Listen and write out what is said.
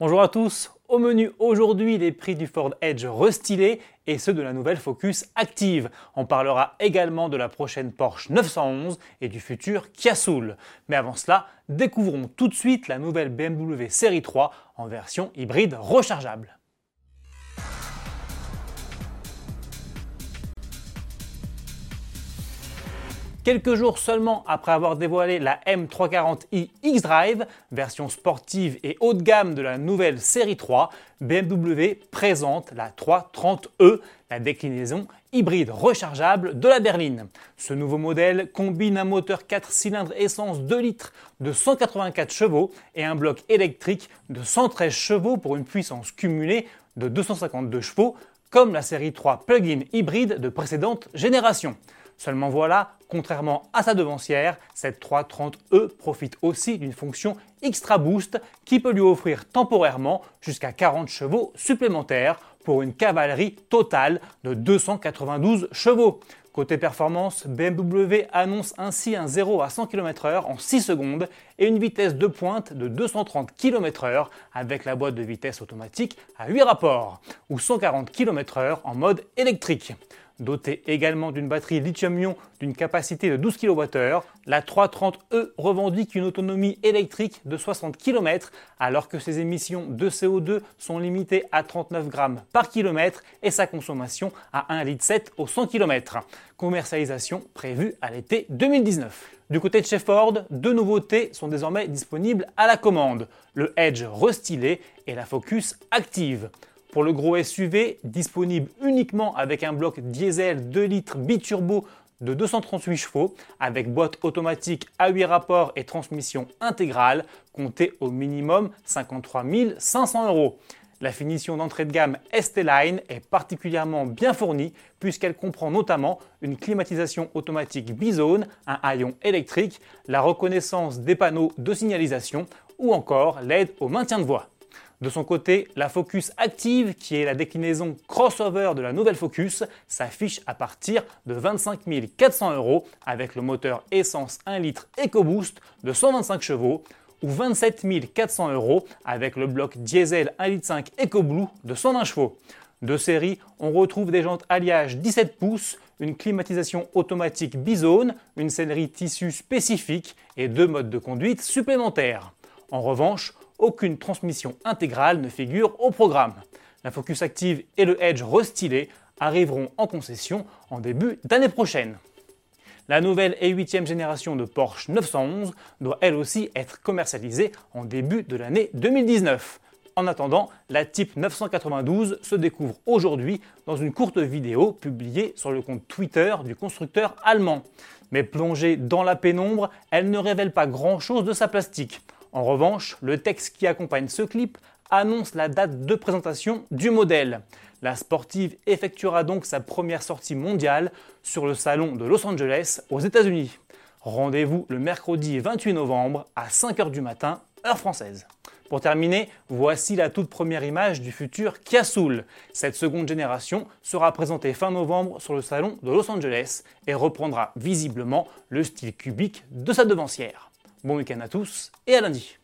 Bonjour à tous, au menu aujourd'hui les prix du Ford Edge restylé et ceux de la nouvelle Focus Active. On parlera également de la prochaine Porsche 911 et du futur Kia Soul. Mais avant cela, découvrons tout de suite la nouvelle BMW Série 3 en version hybride rechargeable. Quelques jours seulement après avoir dévoilé la M340i X-Drive, version sportive et haut de gamme de la nouvelle série 3, BMW présente la 330e, la déclinaison hybride rechargeable de la berline. Ce nouveau modèle combine un moteur 4 cylindres essence 2 litres de 184 chevaux et un bloc électrique de 113 chevaux pour une puissance cumulée de 252 chevaux, comme la série 3 plug-in hybride de précédente génération. Seulement voilà, contrairement à sa devancière, cette 330e profite aussi d'une fonction Extra Boost qui peut lui offrir temporairement jusqu'à 40 chevaux supplémentaires pour une cavalerie totale de 292 chevaux. Côté performance, BMW annonce ainsi un 0 à 100 km/h en 6 secondes et une vitesse de pointe de 230 km/h avec la boîte de vitesse automatique à 8 rapports ou 140 km/h en mode électrique. Dotée également d'une batterie lithium-ion d'une capacité de 12 kWh, la 330e revendique une autonomie électrique de 60 km alors que ses émissions de CO2 sont limitées à 39 grammes par km et sa consommation à 1,7 litre au 100 km. Commercialisation prévue à l'été 2019. Du côté de chez Ford, deux nouveautés sont désormais disponibles à la commande, le Edge restylé et la Focus Active. Pour le gros SUV, disponible uniquement avec un bloc diesel 2 litres biturbo de 238 chevaux, avec boîte automatique à 8 rapports et transmission intégrale, comptez au minimum 53 500 euros. La finition d'entrée de gamme ST-Line est particulièrement bien fournie puisqu'elle comprend notamment une climatisation automatique bizone, un haillon électrique, la reconnaissance des panneaux de signalisation ou encore l'aide au maintien de voie. De son côté, la Focus Active, qui est la déclinaison crossover de la nouvelle Focus, s'affiche à partir de 25 400 euros avec le moteur essence 1 litre EcoBoost de 125 chevaux ou 27 400 euros avec le bloc diesel 1 litre 5 EcoBlue de 120 chevaux. De série, on retrouve des jantes alliage 17 pouces, une climatisation automatique bizone, une sellerie tissu spécifique et deux modes de conduite supplémentaires. En revanche, aucune transmission intégrale ne figure au programme. La Focus Active et le Edge restylé arriveront en concession en début d'année prochaine. La nouvelle et huitième génération de Porsche 911 doit elle aussi être commercialisée en début de l'année 2019. En attendant, la Type 992 se découvre aujourd'hui dans une courte vidéo publiée sur le compte Twitter du constructeur allemand. Mais plongée dans la pénombre, elle ne révèle pas grand-chose de sa plastique. En revanche, le texte qui accompagne ce clip annonce la date de présentation du modèle. La sportive effectuera donc sa première sortie mondiale sur le salon de Los Angeles aux États-Unis. Rendez-vous le mercredi 28 novembre à 5h du matin, heure française. Pour terminer, voici la toute première image du futur Kia Soul. Cette seconde génération sera présentée fin novembre sur le salon de Los Angeles et reprendra visiblement le style cubique de sa devancière. Bon week-end à tous et à lundi.